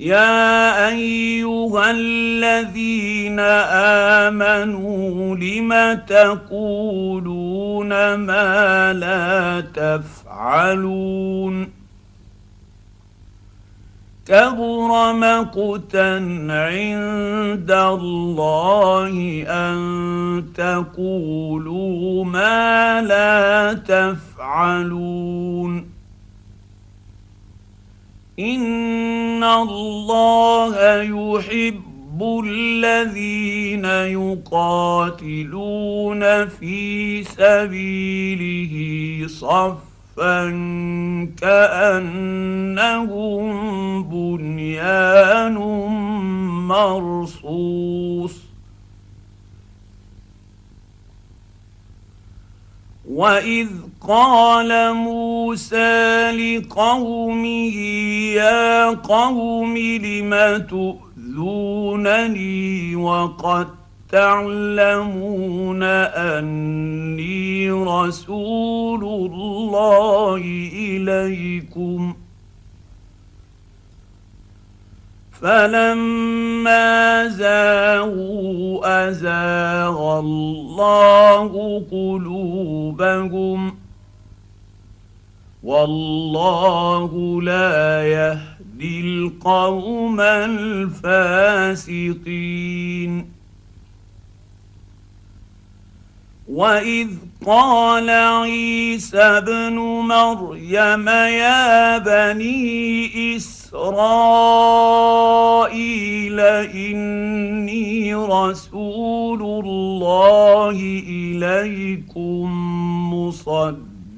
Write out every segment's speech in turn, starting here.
يا أيها الذين آمنوا لم تقولون ما لا تفعلون؟ كبر مقتا عند الله أن تقولوا ما لا تفعلون. ان الله يحب الذين يقاتلون في سبيله صفا كانهم بنيان مرصوص واذ قال موسى لقومه يا قوم لم تؤذونني وقد تعلمون أني رسول الله إليكم. فلما زاغوا أزاغ الله قلوبهم والله لا يهدي القوم الفاسقين. واذ قال عيسى ابن مريم يا بني اسرائيل اني رسول الله اليكم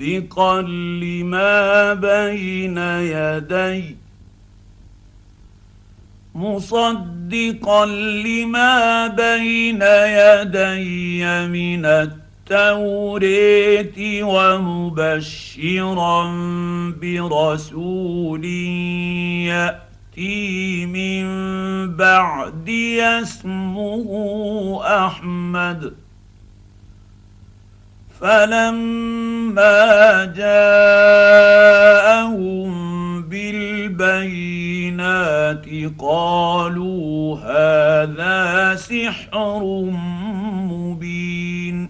مصدقا لما بين يدي. مصدقا لما بين يدي من التوريت ومبشرا برسول يأتي من بعد اسمه أحمد. فلما جاءهم بالبينات قالوا هذا سحر مبين.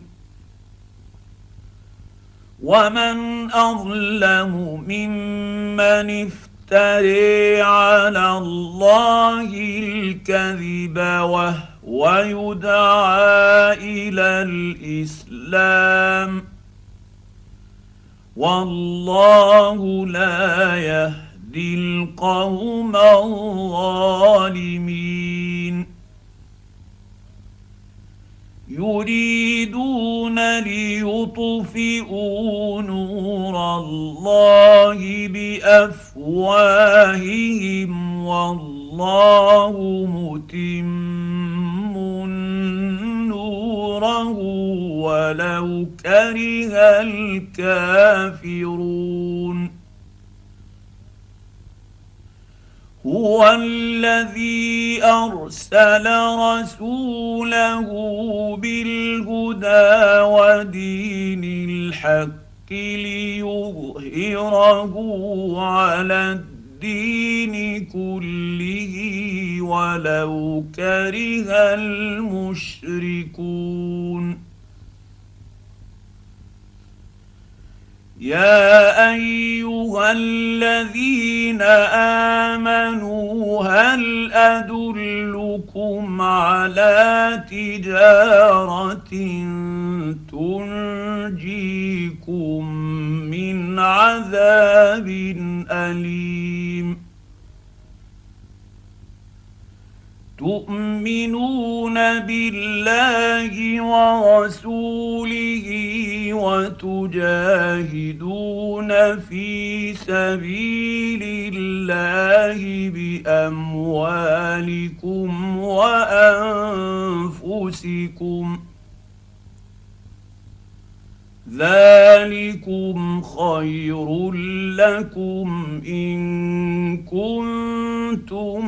ومن أظلم ممن افتري على الله الكذب وهو يدعى إلى الإسلام. والله لا يهدي القوم الظالمين. يريدون ليطفئوا نور الله بأفواههم والله متم. نوره ولو كره الكافرون. هو الذي أرسل رسوله بالهدى ودين الحق ليظهره على الدين كله ولو كره المشركون. يا أيها الذين آمنوا هل أدلكم على تجارة تنجيكم من عذاب أليم؟ تؤمنون بالله ورسوله وتجاهدون في سبيل الله بأموالكم وأنفسكم. ذلكم خير لكم إن كنتم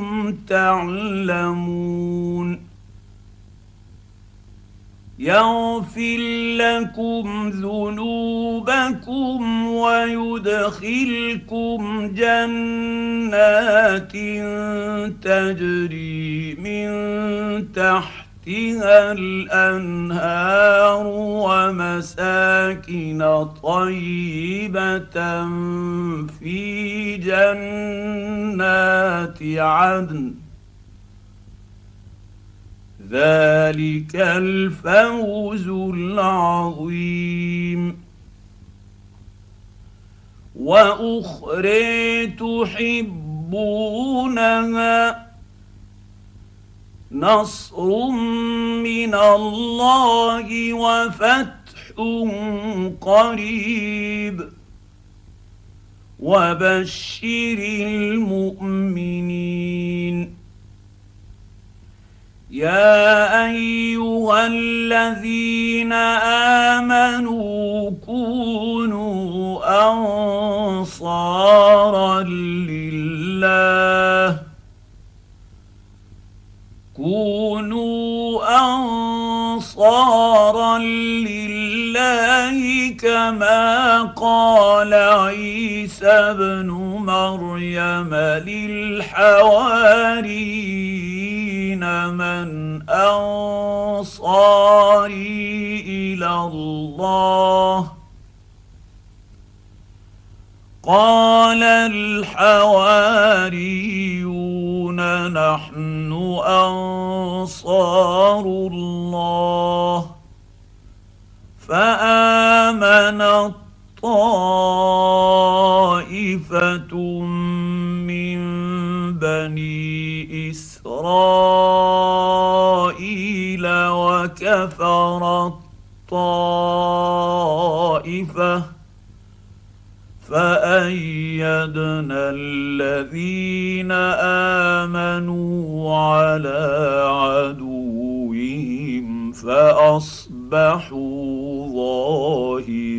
تعلمون. يغفر لكم ذنوبكم ويدخلكم جنات تجري من تحتها الأنهار ومساكن طيبة في جنات عدن. ذلك الفوز العظيم. وأخرى تحبونها نصر من الله وفتح قريب. وبشر المؤمنين. يا أيها الذين آمنوا كونوا أنصارا لله. كونوا أنصارا لله كما قال عيسى ابن مريم للحواريين. من أنصاري إلى الله. قال الحواريون نحن أنصار الله. فامنت طائفه بني إسرائيل وكفرت طائفه فأيدنا الذين آمنوا على عدوهم فأصبحوا ظالمين